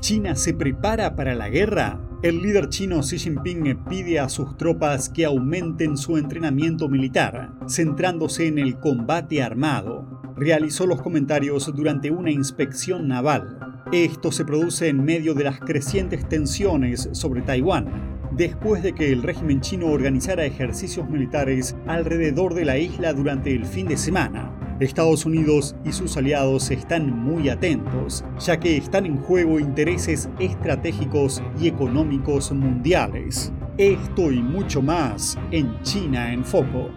¿China se prepara para la guerra? El líder chino Xi Jinping pide a sus tropas que aumenten su entrenamiento militar, centrándose en el combate armado. Realizó los comentarios durante una inspección naval. Esto se produce en medio de las crecientes tensiones sobre Taiwán, después de que el régimen chino organizara ejercicios militares alrededor de la isla durante el fin de semana. Estados Unidos y sus aliados están muy atentos, ya que están en juego intereses estratégicos y económicos mundiales. Esto y mucho más en China en Foco.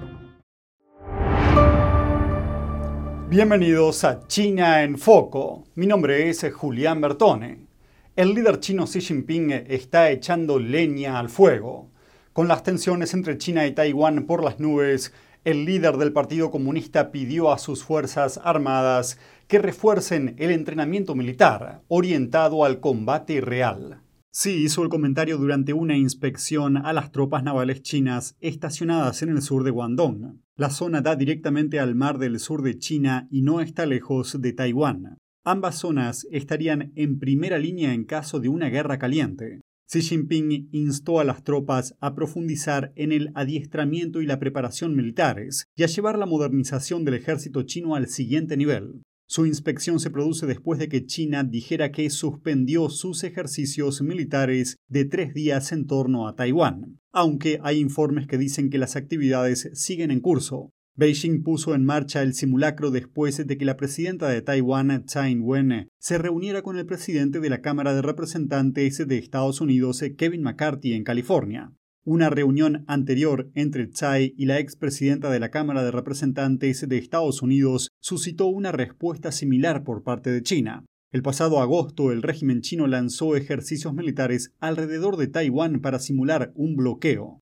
Bienvenidos a China en Foco. Mi nombre es Julián Bertone. El líder chino Xi Jinping está echando leña al fuego. Con las tensiones entre China y Taiwán por las nubes, el líder del Partido Comunista pidió a sus Fuerzas Armadas que refuercen el entrenamiento militar orientado al combate real. Sí hizo el comentario durante una inspección a las tropas navales chinas estacionadas en el sur de Guangdong. La zona da directamente al mar del sur de China y no está lejos de Taiwán. Ambas zonas estarían en primera línea en caso de una guerra caliente. Xi Jinping instó a las tropas a profundizar en el adiestramiento y la preparación militares y a llevar la modernización del ejército chino al siguiente nivel. Su inspección se produce después de que China dijera que suspendió sus ejercicios militares de tres días en torno a Taiwán, aunque hay informes que dicen que las actividades siguen en curso. Beijing puso en marcha el simulacro después de que la presidenta de Taiwán, Tsai Ing-wen, se reuniera con el presidente de la Cámara de Representantes de Estados Unidos, Kevin McCarthy, en California. Una reunión anterior entre Tsai y la expresidenta de la Cámara de Representantes de Estados Unidos suscitó una respuesta similar por parte de China. El pasado agosto el régimen chino lanzó ejercicios militares alrededor de Taiwán para simular un bloqueo.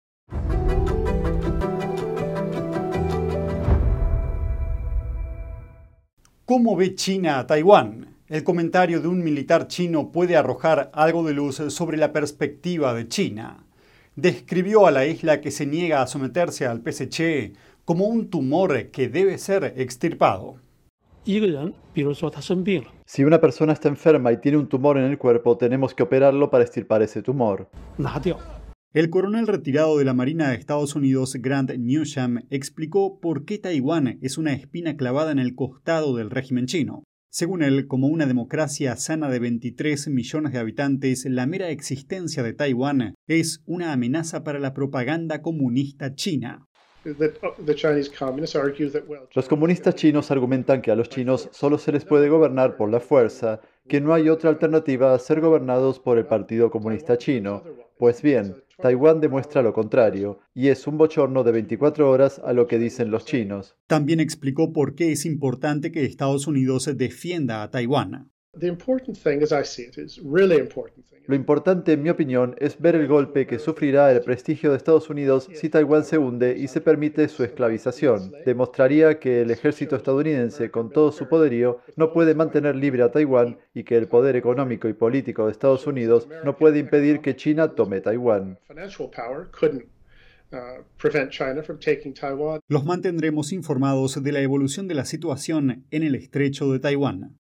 ¿Cómo ve China a Taiwán? El comentario de un militar chino puede arrojar algo de luz sobre la perspectiva de China. Describió a la isla que se niega a someterse al PSC como un tumor que debe ser extirpado. Si una persona está enferma y tiene un tumor en el cuerpo, tenemos que operarlo para extirpar ese tumor. El coronel retirado de la Marina de Estados Unidos, Grant Newsham, explicó por qué Taiwán es una espina clavada en el costado del régimen chino. Según él, como una democracia sana de 23 millones de habitantes, la mera existencia de Taiwán es una amenaza para la propaganda comunista china. Los comunistas chinos argumentan que a los chinos solo se les puede gobernar por la fuerza, que no hay otra alternativa a ser gobernados por el Partido Comunista Chino. Pues bien, Taiwán demuestra lo contrario, y es un bochorno de 24 horas a lo que dicen los chinos. También explicó por qué es importante que Estados Unidos defienda a Taiwán. Lo importante, en mi opinión, es ver el golpe que sufrirá el prestigio de Estados Unidos si Taiwán se hunde y se permite su esclavización. Demostraría que el ejército estadounidense, con todo su poderío, no puede mantener libre a Taiwán y que el poder económico y político de Estados Unidos no puede impedir que China tome Taiwán. Los mantendremos informados de la evolución de la situación en el estrecho de Taiwán.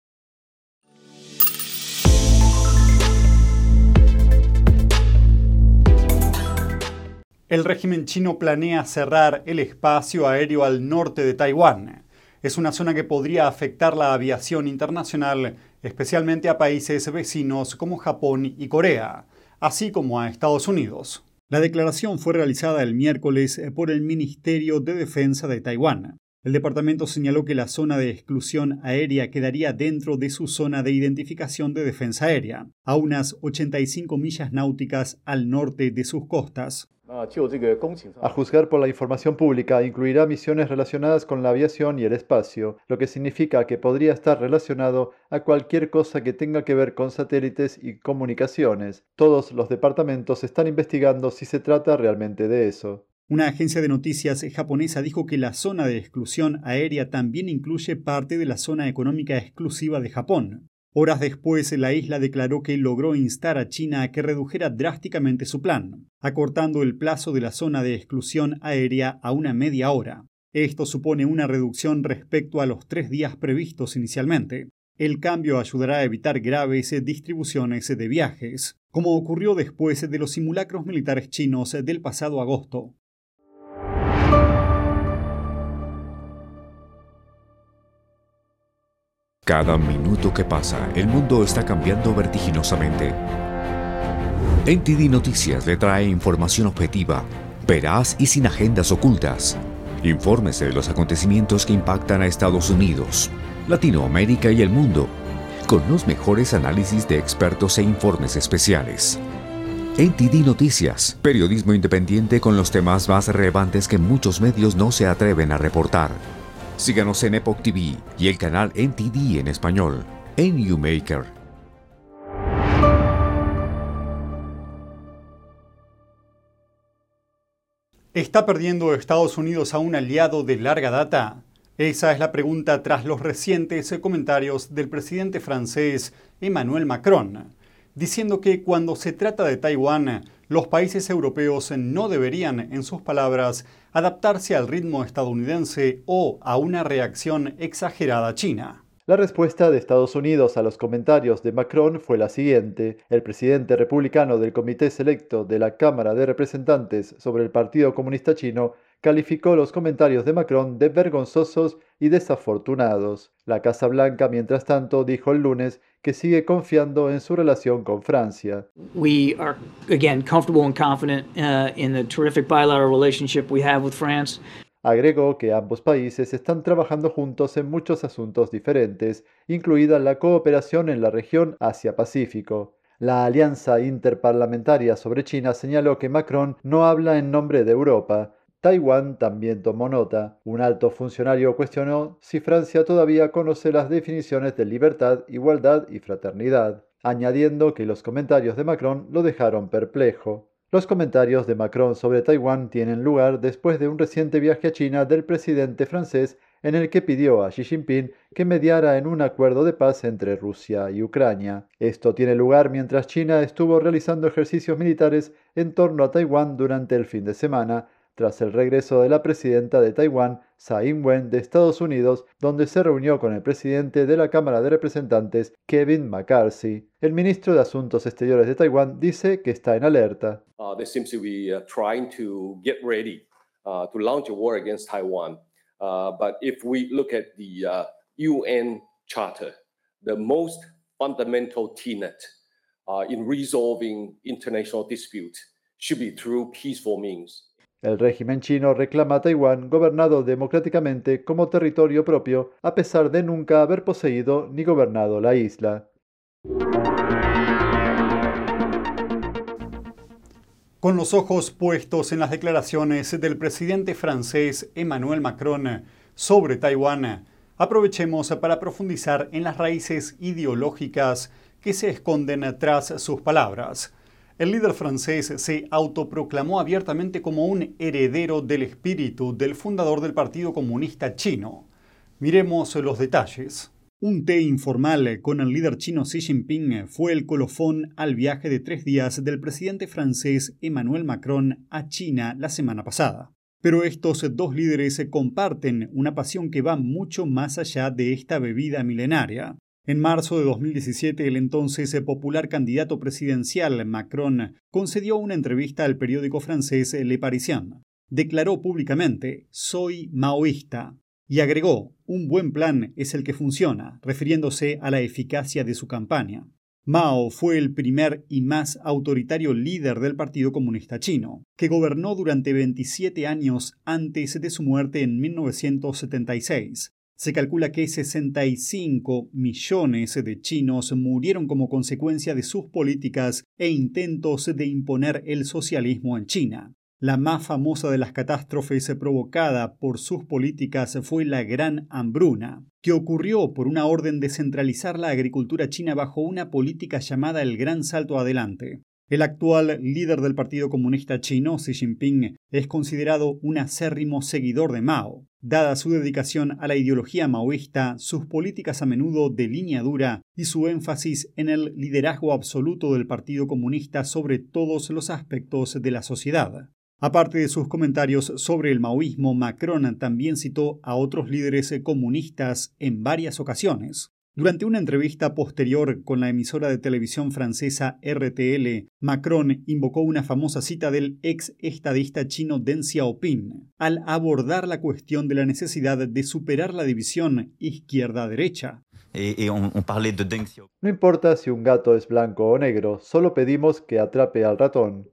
El régimen chino planea cerrar el espacio aéreo al norte de Taiwán. Es una zona que podría afectar la aviación internacional, especialmente a países vecinos como Japón y Corea, así como a Estados Unidos. La declaración fue realizada el miércoles por el Ministerio de Defensa de Taiwán. El departamento señaló que la zona de exclusión aérea quedaría dentro de su zona de identificación de defensa aérea, a unas 85 millas náuticas al norte de sus costas. A juzgar por la información pública, incluirá misiones relacionadas con la aviación y el espacio, lo que significa que podría estar relacionado a cualquier cosa que tenga que ver con satélites y comunicaciones. Todos los departamentos están investigando si se trata realmente de eso. Una agencia de noticias japonesa dijo que la zona de exclusión aérea también incluye parte de la zona económica exclusiva de Japón. Horas después, la isla declaró que logró instar a China a que redujera drásticamente su plan, acortando el plazo de la zona de exclusión aérea a una media hora. Esto supone una reducción respecto a los tres días previstos inicialmente. el cambio ayudará a evitar graves distribuciones de viajes, como ocurrió después de los simulacros militares chinos del pasado agosto. Cada minuto que pasa, el mundo está cambiando vertiginosamente. NTD Noticias le trae información objetiva, veraz y sin agendas ocultas. Infórmese de los acontecimientos que impactan a Estados Unidos, Latinoamérica y el mundo, con los mejores análisis de expertos e informes especiales. NTD Noticias, periodismo independiente con los temas más relevantes que muchos medios no se atreven a reportar. Síganos en Epoch TV y el canal NTD en español, en YouMaker. ¿Está perdiendo Estados Unidos a un aliado de larga data? Esa es la pregunta tras los recientes comentarios del presidente francés Emmanuel Macron, diciendo que cuando se trata de Taiwán, los países europeos no deberían, en sus palabras, adaptarse al ritmo estadounidense o a una reacción exagerada china. La respuesta de Estados Unidos a los comentarios de Macron fue la siguiente. El presidente republicano del Comité Selecto de la Cámara de Representantes sobre el Partido Comunista Chino calificó los comentarios de Macron de vergonzosos y desafortunados. La Casa Blanca, mientras tanto, dijo el lunes que sigue confiando en su relación con Francia. We are again comfortable and confident uh, in the terrific bilateral relationship we have with France. Agregó que ambos países están trabajando juntos en muchos asuntos diferentes, incluida la cooperación en la región Asia-Pacífico. La Alianza Interparlamentaria sobre China señaló que Macron no habla en nombre de Europa, Taiwán también tomó nota. Un alto funcionario cuestionó si Francia todavía conoce las definiciones de libertad, igualdad y fraternidad, añadiendo que los comentarios de Macron lo dejaron perplejo. Los comentarios de Macron sobre Taiwán tienen lugar después de un reciente viaje a China del presidente francés en el que pidió a Xi Jinping que mediara en un acuerdo de paz entre Rusia y Ucrania. Esto tiene lugar mientras China estuvo realizando ejercicios militares en torno a Taiwán durante el fin de semana, tras el regreso de la presidenta de Taiwán, Tsai Ing-wen, de Estados Unidos, donde se reunió con el presidente de la Cámara de Representantes, Kevin McCarthy. El ministro de Asuntos Exteriores de Taiwán dice que está en alerta. Uh, they seem to be uh, trying to get ready uh, to launch a war against Taiwan. But if we look at the UN Charter, the most fundamental tenet uh, in resolving international dispute should be through peaceful means. El régimen chino reclama a Taiwán gobernado democráticamente como territorio propio, a pesar de nunca haber poseído ni gobernado la isla. Con los ojos puestos en las declaraciones del presidente francés Emmanuel Macron sobre Taiwán, aprovechemos para profundizar en las raíces ideológicas que se esconden tras sus palabras el líder francés se autoproclamó abiertamente como un heredero del espíritu del fundador del Partido Comunista Chino. Miremos los detalles. Un té informal con el líder chino Xi Jinping fue el colofón al viaje de tres días del presidente francés Emmanuel Macron a China la semana pasada. Pero estos dos líderes comparten una pasión que va mucho más allá de esta bebida milenaria. En marzo de 2017, el entonces popular candidato presidencial Macron concedió una entrevista al periódico francés Le Parisien. Declaró públicamente, soy maoísta, y agregó, un buen plan es el que funciona, refiriéndose a la eficacia de su campaña. Mao fue el primer y más autoritario líder del Partido Comunista Chino, que gobernó durante 27 años antes de su muerte en 1976, se calcula que 65 millones de chinos murieron como consecuencia de sus políticas e intentos de imponer el socialismo en China. La más famosa de las catástrofes provocada por sus políticas fue la Gran Hambruna, que ocurrió por una orden de centralizar la agricultura china bajo una política llamada el Gran Salto Adelante. El actual líder del Partido Comunista Chino, Xi Jinping, es considerado un acérrimo seguidor de Mao. Dada su dedicación a la ideología maoísta, sus políticas a menudo de línea dura y su énfasis en el liderazgo absoluto del Partido Comunista sobre todos los aspectos de la sociedad. Aparte de sus comentarios sobre el maoísmo, Macron también citó a otros líderes comunistas en varias ocasiones. Durante una entrevista posterior con la emisora de televisión francesa RTL, Macron invocó una famosa cita del ex estadista chino Deng Xiaoping al abordar la cuestión de la necesidad de superar la división izquierda-derecha. No importa si un gato es blanco o negro, solo pedimos que atrape al ratón.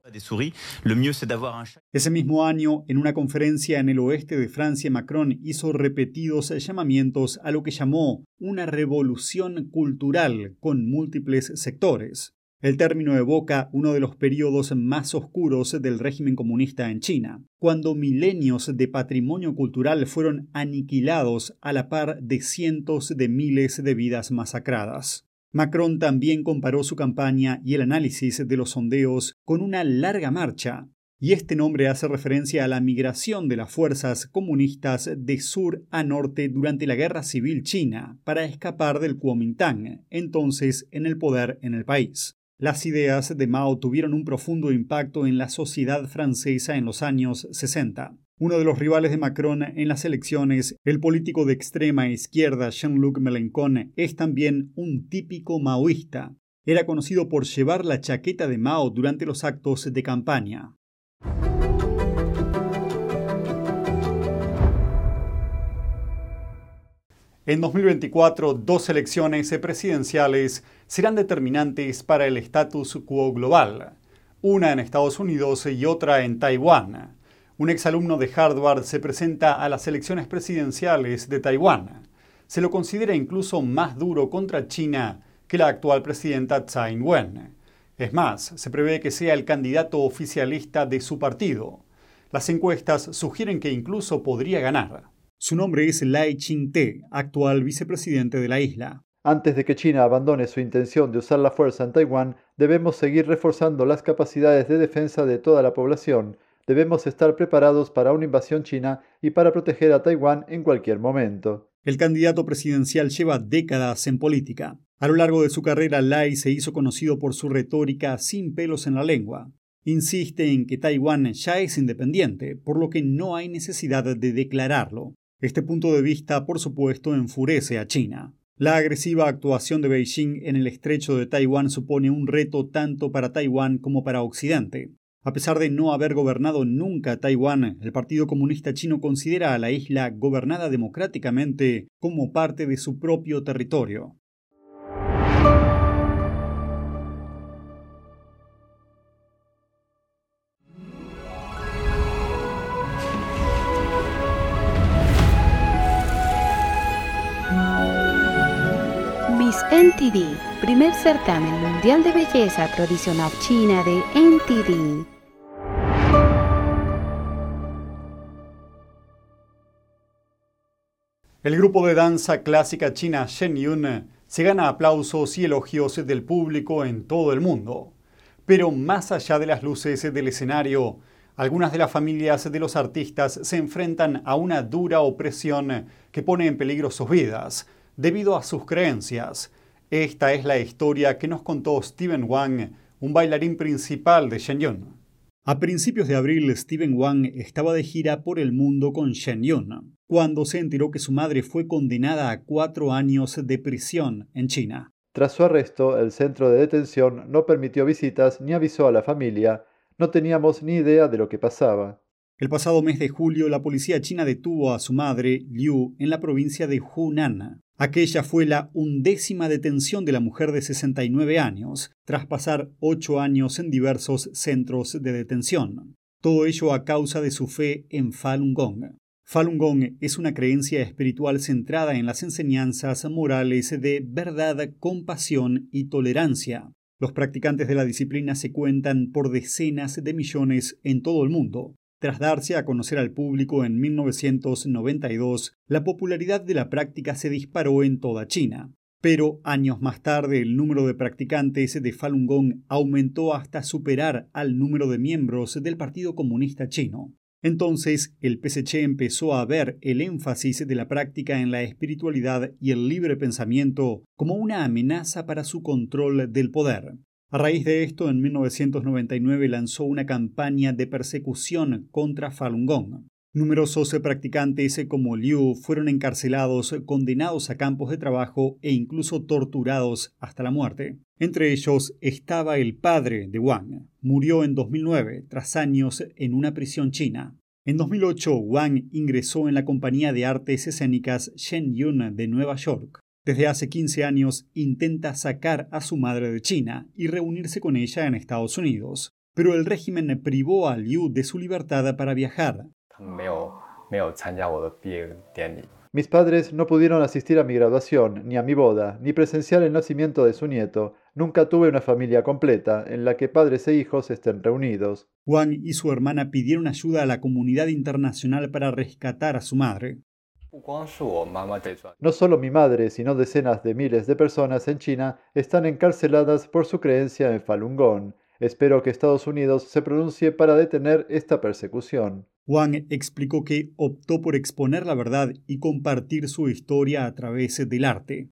Ese mismo año, en una conferencia en el oeste de Francia, Macron hizo repetidos llamamientos a lo que llamó una revolución cultural con múltiples sectores. El término evoca uno de los periodos más oscuros del régimen comunista en China, cuando milenios de patrimonio cultural fueron aniquilados a la par de cientos de miles de vidas masacradas. Macron también comparó su campaña y el análisis de los sondeos con una larga marcha, y este nombre hace referencia a la migración de las fuerzas comunistas de sur a norte durante la Guerra Civil China para escapar del Kuomintang, entonces en el poder en el país. Las ideas de Mao tuvieron un profundo impacto en la sociedad francesa en los años 60. Uno de los rivales de Macron en las elecciones, el político de extrema izquierda Jean-Luc Mélenchon, es también un típico maoísta. Era conocido por llevar la chaqueta de Mao durante los actos de campaña. En 2024, dos elecciones presidenciales serán determinantes para el status quo global, una en Estados Unidos y otra en Taiwán. Un exalumno de Harvard se presenta a las elecciones presidenciales de Taiwán. Se lo considera incluso más duro contra China que la actual presidenta Tsai Ing-wen. Es más, se prevé que sea el candidato oficialista de su partido. Las encuestas sugieren que incluso podría ganar. Su nombre es Lai Ching-te, actual vicepresidente de la isla. Antes de que China abandone su intención de usar la fuerza en Taiwán, debemos seguir reforzando las capacidades de defensa de toda la población. Debemos estar preparados para una invasión china y para proteger a Taiwán en cualquier momento. El candidato presidencial lleva décadas en política. A lo largo de su carrera, Lai se hizo conocido por su retórica sin pelos en la lengua. Insiste en que Taiwán ya es independiente, por lo que no hay necesidad de declararlo. Este punto de vista, por supuesto, enfurece a China. La agresiva actuación de Beijing en el estrecho de Taiwán supone un reto tanto para Taiwán como para Occidente. A pesar de no haber gobernado nunca Taiwán, el Partido Comunista Chino considera a la isla gobernada democráticamente como parte de su propio territorio. NTD, primer certamen mundial de belleza tradicional china de NTD. El grupo de danza clásica china Shenyun se gana aplausos y elogios del público en todo el mundo. Pero más allá de las luces del escenario, algunas de las familias de los artistas se enfrentan a una dura opresión que pone en peligro sus vidas debido a sus creencias esta es la historia que nos contó Steven Wang, un bailarín principal de Shenyun. A principios de abril, Steven Wang estaba de gira por el mundo con Shenyun, cuando se enteró que su madre fue condenada a cuatro años de prisión en China. Tras su arresto, el centro de detención no permitió visitas ni avisó a la familia. No teníamos ni idea de lo que pasaba. El pasado mes de julio, la policía china detuvo a su madre, Liu, en la provincia de Hunan. Aquella fue la undécima detención de la mujer de 69 años, tras pasar ocho años en diversos centros de detención. Todo ello a causa de su fe en Falun Gong. Falun Gong es una creencia espiritual centrada en las enseñanzas morales de verdad, compasión y tolerancia. Los practicantes de la disciplina se cuentan por decenas de millones en todo el mundo, tras darse a conocer al público en 1992, la popularidad de la práctica se disparó en toda China. Pero años más tarde el número de practicantes de Falun Gong aumentó hasta superar al número de miembros del Partido Comunista Chino. Entonces el PSC empezó a ver el énfasis de la práctica en la espiritualidad y el libre pensamiento como una amenaza para su control del poder. A raíz de esto, en 1999 lanzó una campaña de persecución contra Falun Gong. Numerosos practicantes como Liu fueron encarcelados, condenados a campos de trabajo e incluso torturados hasta la muerte. Entre ellos estaba el padre de Wang. Murió en 2009 tras años en una prisión china. En 2008, Wang ingresó en la compañía de artes escénicas Shen Yun de Nueva York. Desde hace 15 años intenta sacar a su madre de China y reunirse con ella en Estados Unidos, pero el régimen privó a Liu de su libertad para viajar. Mis padres no pudieron asistir a mi graduación, ni a mi boda, ni presenciar el nacimiento de su nieto. Nunca tuve una familia completa en la que padres e hijos estén reunidos. Wang y su hermana pidieron ayuda a la comunidad internacional para rescatar a su madre. No solo mi madre, sino decenas de miles de personas en China están encarceladas por su creencia en Falun Gong. Espero que Estados Unidos se pronuncie para detener esta persecución. Wang explicó que optó por exponer la verdad y compartir su historia a través del arte.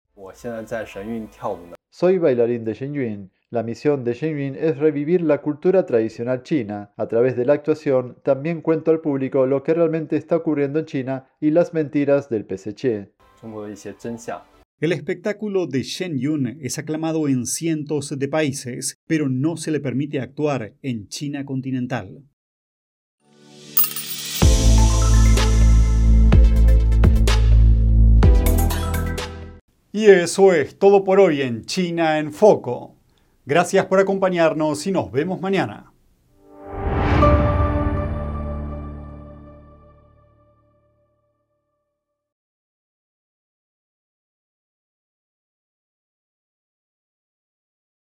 Soy bailarín de Shenyun. La misión de Shenyun es revivir la cultura tradicional china. A través de la actuación también cuento al público lo que realmente está ocurriendo en China y las mentiras del PSC. El espectáculo de Shen Yun es aclamado en cientos de países, pero no se le permite actuar en China continental. Y eso es todo por hoy en China en Foco. Gracias por acompañarnos y nos vemos mañana.